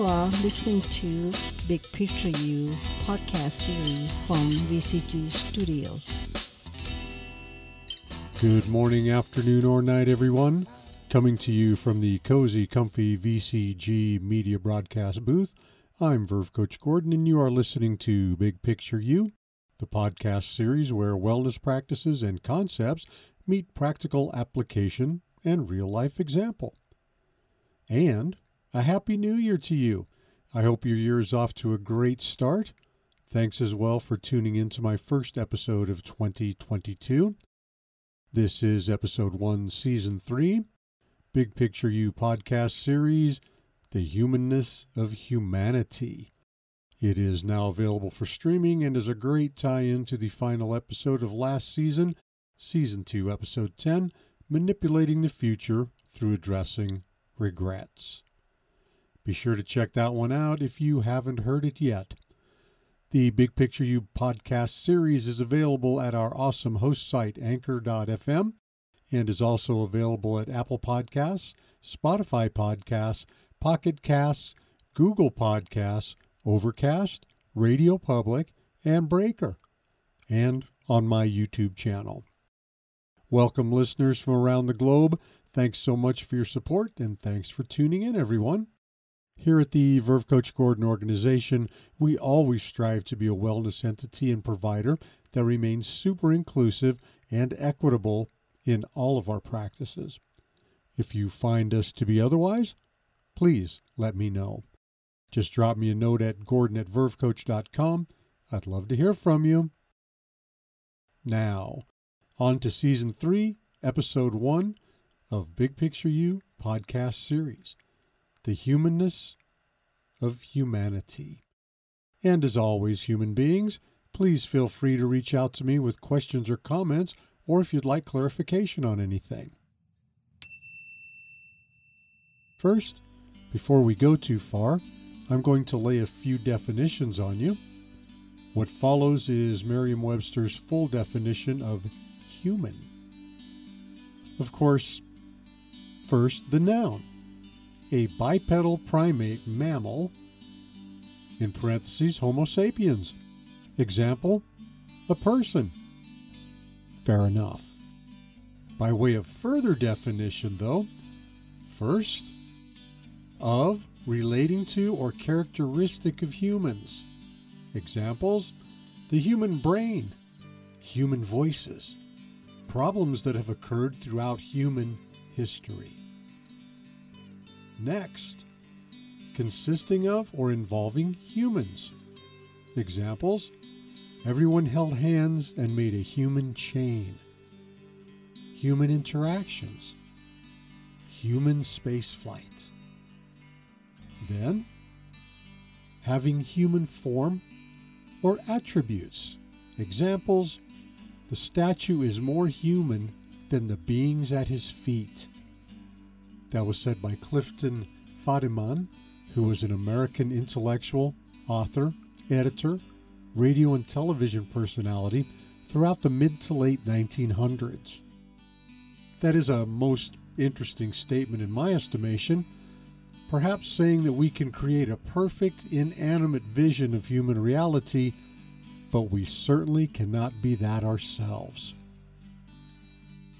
You are listening to Big Picture You podcast series from VCG Studios. Good morning, afternoon, or night, everyone. Coming to you from the cozy, comfy VCG media broadcast booth, I'm Verve Coach Gordon, and you are listening to Big Picture You, the podcast series where wellness practices and concepts meet practical application and real life example. And a Happy New Year to you. I hope your year is off to a great start. Thanks as well for tuning in to my first episode of 2022. This is episode 1, season 3, Big Picture You podcast series, The Humanness of Humanity. It is now available for streaming and is a great tie in to the final episode of last season, season 2, episode 10, Manipulating the Future Through Addressing Regrets. Be sure to check that one out if you haven't heard it yet. The Big Picture You podcast series is available at our awesome host site, anchor.fm, and is also available at Apple Podcasts, Spotify Podcasts, Pocket Casts, Google Podcasts, Overcast, Radio Public, and Breaker, and on my YouTube channel. Welcome, listeners from around the globe. Thanks so much for your support, and thanks for tuning in, everyone. Here at the Verve Coach Gordon organization, we always strive to be a wellness entity and provider that remains super inclusive and equitable in all of our practices. If you find us to be otherwise, please let me know. Just drop me a note at gordon at vervecoach.com. I'd love to hear from you. Now, on to season three, episode one of Big Picture You podcast series the humanness of humanity. And as always, human beings, please feel free to reach out to me with questions or comments, or if you'd like clarification on anything. First, before we go too far, I'm going to lay a few definitions on you. What follows is Merriam Webster's full definition of human. Of course, first, the noun a bipedal primate mammal, in parentheses, Homo sapiens. Example, a person. Fair enough. By way of further definition, though, first, of, relating to, or characteristic of humans. Examples, the human brain, human voices, problems that have occurred throughout human history. Next, consisting of or involving humans. Examples Everyone held hands and made a human chain. Human interactions. Human spaceflight. Then, having human form or attributes. Examples The statue is more human than the beings at his feet. That was said by Clifton Fadiman, who was an American intellectual, author, editor, radio and television personality throughout the mid to late 1900s. That is a most interesting statement in my estimation, perhaps saying that we can create a perfect inanimate vision of human reality, but we certainly cannot be that ourselves.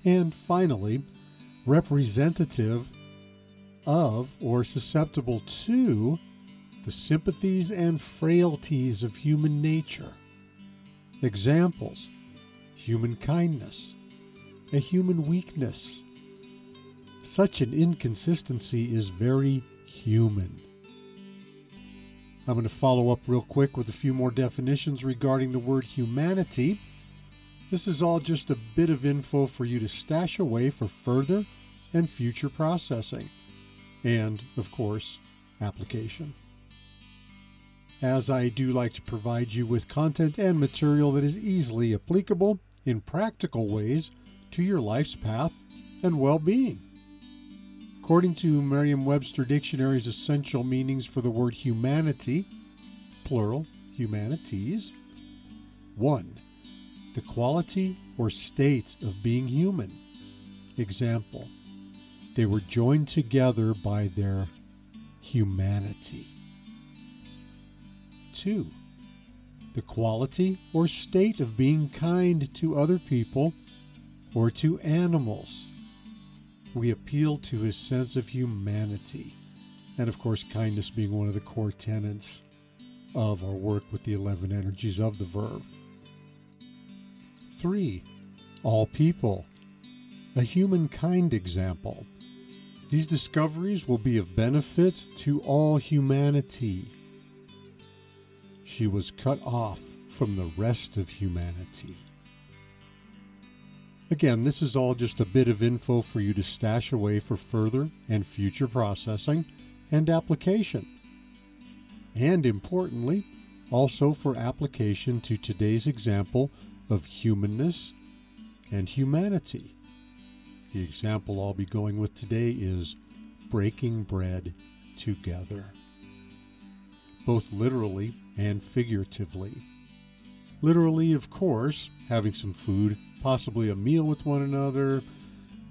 And finally, representative of or susceptible to the sympathies and frailties of human nature. Examples human kindness, a human weakness. Such an inconsistency is very human. I'm going to follow up real quick with a few more definitions regarding the word humanity. This is all just a bit of info for you to stash away for further and future processing and, of course, application. As I do like to provide you with content and material that is easily applicable in practical ways to your life's path and well being. According to Merriam Webster Dictionary's essential meanings for the word humanity, plural, humanities, 1. The quality or state of being human. Example they were joined together by their humanity. Two, the quality or state of being kind to other people or to animals. We appeal to his sense of humanity, and of course, kindness being one of the core tenets of our work with the 11 energies of the verve. 3. All people. A humankind example. These discoveries will be of benefit to all humanity. She was cut off from the rest of humanity. Again, this is all just a bit of info for you to stash away for further and future processing and application. And importantly, also for application to today's example of humanness and humanity. The example I'll be going with today is breaking bread together, both literally and figuratively. Literally, of course, having some food, possibly a meal with one another,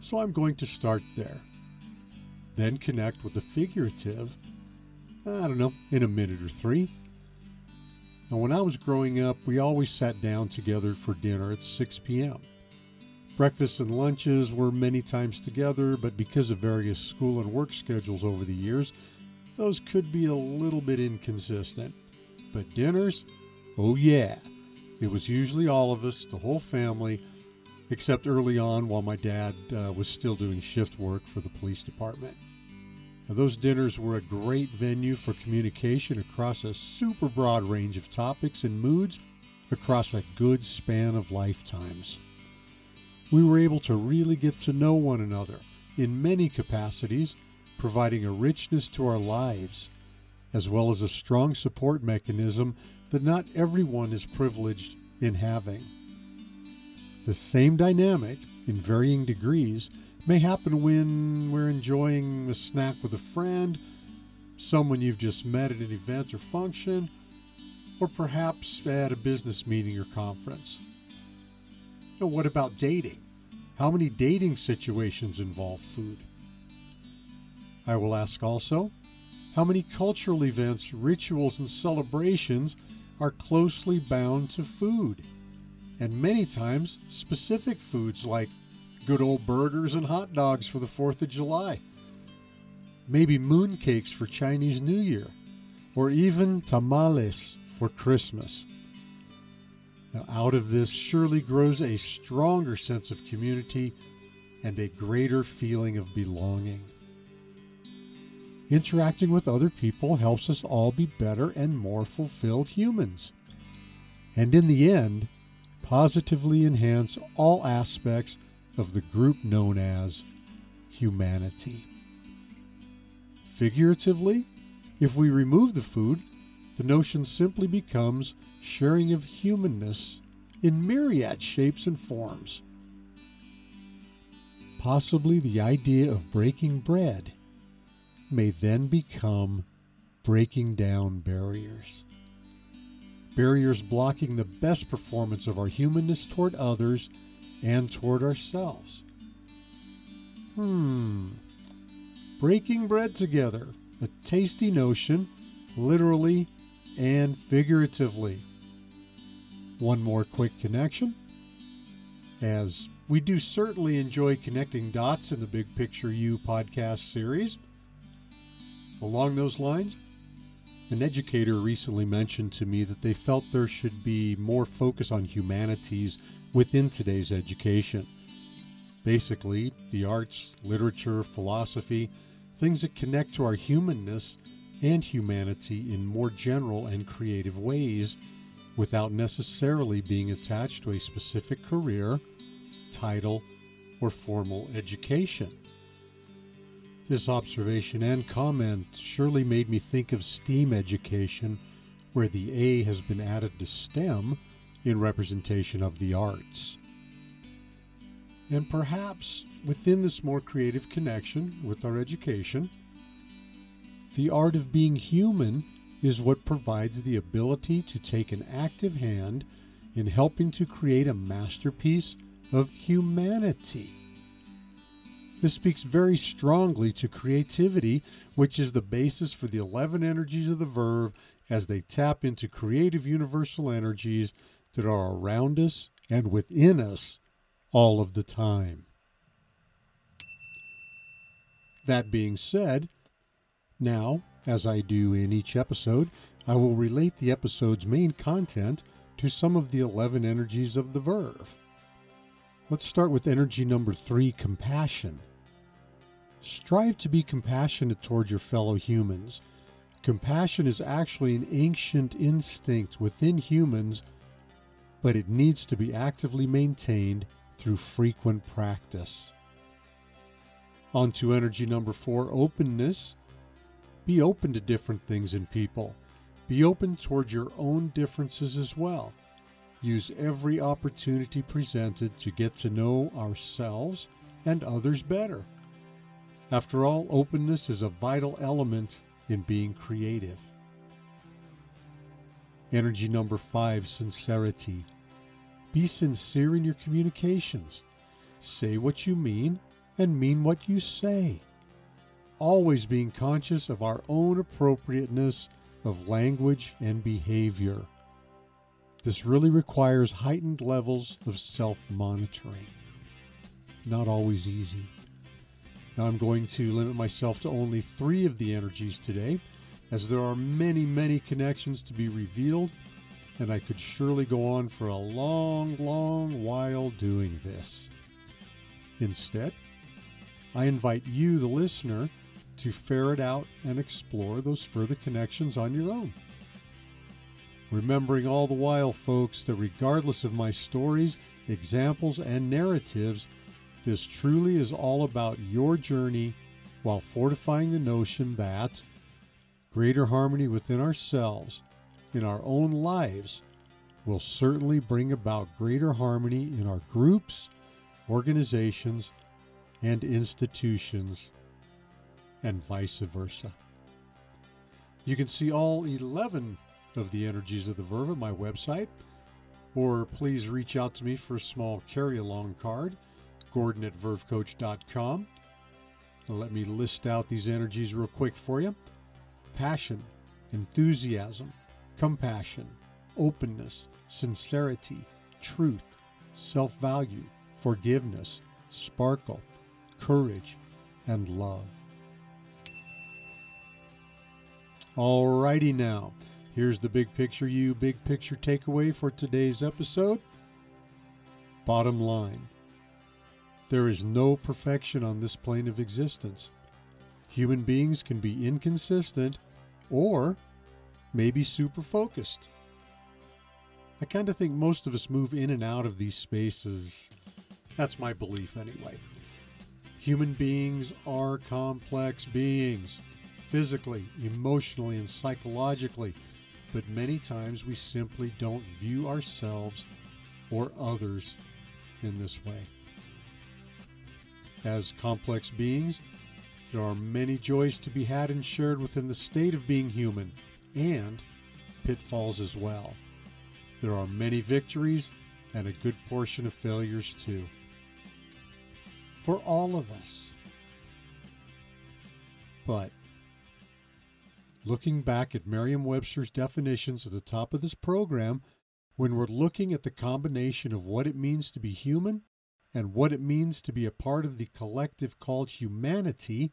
so I'm going to start there. Then connect with the figurative, I don't know, in a minute or three. Now, when I was growing up, we always sat down together for dinner at 6 p.m. Breakfasts and lunches were many times together, but because of various school and work schedules over the years, those could be a little bit inconsistent. But dinners, oh yeah, it was usually all of us, the whole family, except early on while my dad uh, was still doing shift work for the police department. Now, those dinners were a great venue for communication across a super broad range of topics and moods across a good span of lifetimes. We were able to really get to know one another in many capacities, providing a richness to our lives, as well as a strong support mechanism that not everyone is privileged in having. The same dynamic, in varying degrees, may happen when we're enjoying a snack with a friend, someone you've just met at an event or function, or perhaps at a business meeting or conference. Now, what about dating? How many dating situations involve food? I will ask also how many cultural events, rituals, and celebrations are closely bound to food, and many times specific foods like good old burgers and hot dogs for the 4th of July, maybe mooncakes for Chinese New Year, or even tamales for Christmas. Now, out of this surely grows a stronger sense of community and a greater feeling of belonging. Interacting with other people helps us all be better and more fulfilled humans. And in the end, positively enhance all aspects of the group known as humanity. Figuratively, if we remove the food, the notion simply becomes sharing of humanness in myriad shapes and forms. Possibly the idea of breaking bread may then become breaking down barriers. Barriers blocking the best performance of our humanness toward others and toward ourselves. Hmm. Breaking bread together, a tasty notion, literally and figuratively. One more quick connection. As we do certainly enjoy connecting dots in the Big Picture You podcast series. Along those lines, an educator recently mentioned to me that they felt there should be more focus on humanities within today's education. Basically, the arts, literature, philosophy, things that connect to our humanness and humanity in more general and creative ways without necessarily being attached to a specific career, title, or formal education. This observation and comment surely made me think of STEAM education, where the A has been added to STEM in representation of the arts. And perhaps within this more creative connection with our education, the art of being human is what provides the ability to take an active hand in helping to create a masterpiece of humanity. This speaks very strongly to creativity, which is the basis for the 11 energies of the verve as they tap into creative universal energies that are around us and within us all of the time. That being said, now, as I do in each episode, I will relate the episode's main content to some of the 11 energies of the verve. Let's start with energy number three compassion. Strive to be compassionate toward your fellow humans. Compassion is actually an ancient instinct within humans, but it needs to be actively maintained through frequent practice. On to energy number four openness. Be open to different things in people. Be open toward your own differences as well. Use every opportunity presented to get to know ourselves and others better. After all, openness is a vital element in being creative. Energy number five sincerity. Be sincere in your communications. Say what you mean and mean what you say. Always being conscious of our own appropriateness of language and behavior. This really requires heightened levels of self monitoring. Not always easy. Now I'm going to limit myself to only three of the energies today, as there are many, many connections to be revealed, and I could surely go on for a long, long while doing this. Instead, I invite you, the listener, to ferret out and explore those further connections on your own. Remembering all the while, folks, that regardless of my stories, examples, and narratives, this truly is all about your journey while fortifying the notion that greater harmony within ourselves, in our own lives, will certainly bring about greater harmony in our groups, organizations, and institutions, and vice versa. You can see all 11 of the energies of the verve at my website, or please reach out to me for a small carry along card, gordon at vervecoach.com. Let me list out these energies real quick for you passion, enthusiasm, compassion, openness, sincerity, truth, self value, forgiveness, sparkle, courage, and love. Alrighty now, here's the big picture you, big picture takeaway for today's episode. Bottom line there is no perfection on this plane of existence. Human beings can be inconsistent or maybe super focused. I kind of think most of us move in and out of these spaces. That's my belief, anyway. Human beings are complex beings, physically, emotionally, and psychologically, but many times we simply don't view ourselves or others in this way. As complex beings, there are many joys to be had and shared within the state of being human, and pitfalls as well. There are many victories and a good portion of failures too. For all of us. But looking back at Merriam Webster's definitions at the top of this program, when we're looking at the combination of what it means to be human and what it means to be a part of the collective called humanity,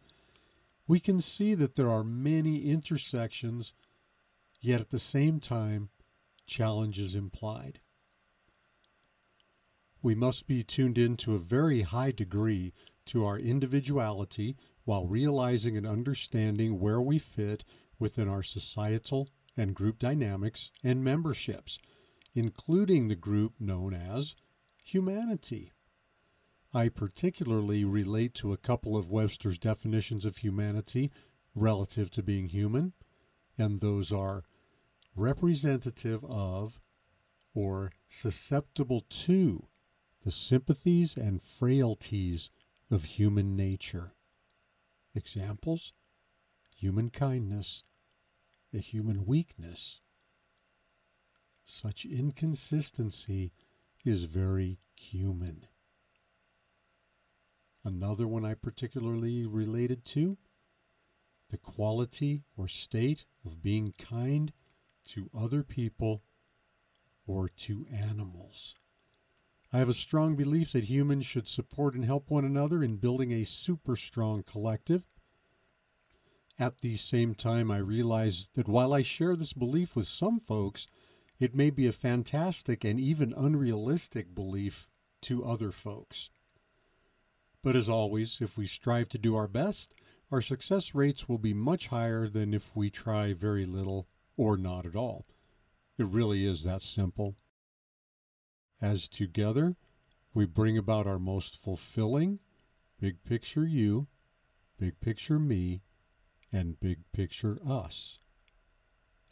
we can see that there are many intersections, yet at the same time, challenges implied. We must be tuned in to a very high degree to our individuality while realizing and understanding where we fit within our societal and group dynamics and memberships, including the group known as humanity. I particularly relate to a couple of Webster's definitions of humanity relative to being human, and those are representative of or susceptible to the sympathies and frailties of human nature. Examples human kindness, a human weakness. Such inconsistency is very human. Another one I particularly related to the quality or state of being kind to other people or to animals. I have a strong belief that humans should support and help one another in building a super strong collective. At the same time, I realize that while I share this belief with some folks, it may be a fantastic and even unrealistic belief to other folks. But as always, if we strive to do our best, our success rates will be much higher than if we try very little or not at all. It really is that simple. As together, we bring about our most fulfilling big picture you, big picture me, and big picture us.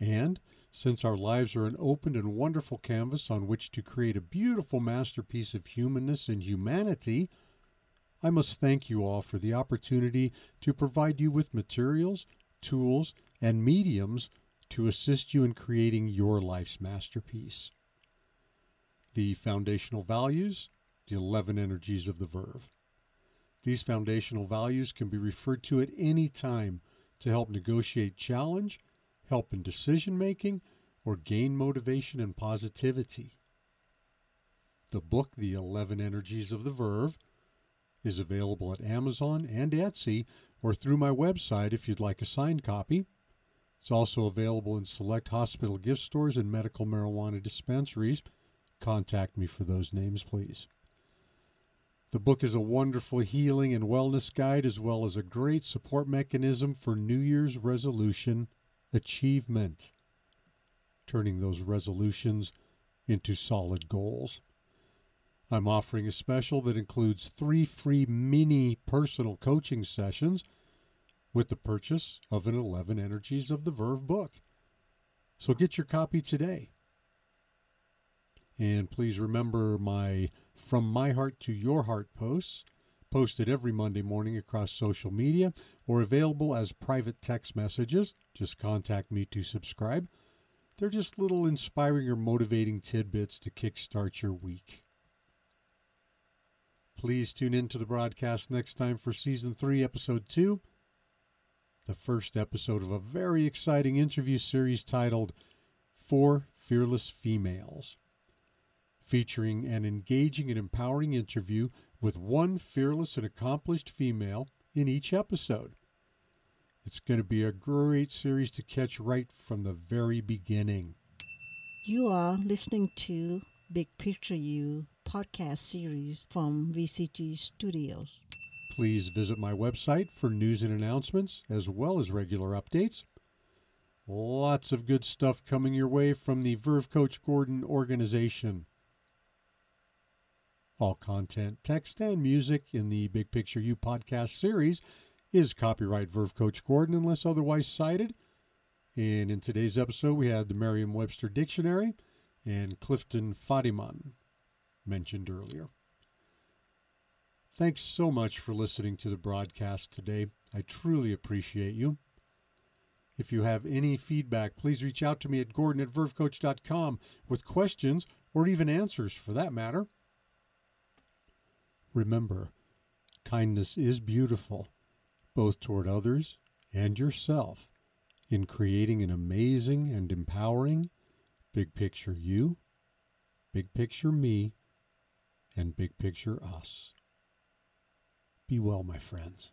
And since our lives are an open and wonderful canvas on which to create a beautiful masterpiece of humanness and humanity, I must thank you all for the opportunity to provide you with materials, tools, and mediums to assist you in creating your life's masterpiece. The foundational values, the 11 energies of the verve. These foundational values can be referred to at any time to help negotiate challenge, help in decision making, or gain motivation and positivity. The book, The 11 Energies of the Verve, is available at Amazon and Etsy or through my website if you'd like a signed copy. It's also available in select hospital gift stores and medical marijuana dispensaries. Contact me for those names, please. The book is a wonderful healing and wellness guide as well as a great support mechanism for New Year's resolution achievement, turning those resolutions into solid goals. I'm offering a special that includes three free mini personal coaching sessions with the purchase of an 11 Energies of the Verve book. So get your copy today. And please remember my From My Heart to Your Heart posts, posted every Monday morning across social media or available as private text messages. Just contact me to subscribe. They're just little inspiring or motivating tidbits to kickstart your week. Please tune in to the broadcast next time for Season 3, Episode 2, the first episode of a very exciting interview series titled Four Fearless Females, featuring an engaging and empowering interview with one fearless and accomplished female in each episode. It's going to be a great series to catch right from the very beginning. You are listening to Big Picture You podcast series from VCG Studios. Please visit my website for news and announcements as well as regular updates. Lots of good stuff coming your way from the Verve Coach Gordon organization. All content, text, and music in the Big Picture You podcast series is copyright Verve Coach Gordon unless otherwise cited. And in today's episode, we had the Merriam Webster Dictionary and Clifton Fadiman mentioned earlier. Thanks so much for listening to the broadcast today. I truly appreciate you. If you have any feedback, please reach out to me at gordon at vervecoach.com with questions or even answers for that matter. Remember, kindness is beautiful, both toward others and yourself, in creating an amazing and empowering big picture you, big picture me, and big picture us. Be well, my friends.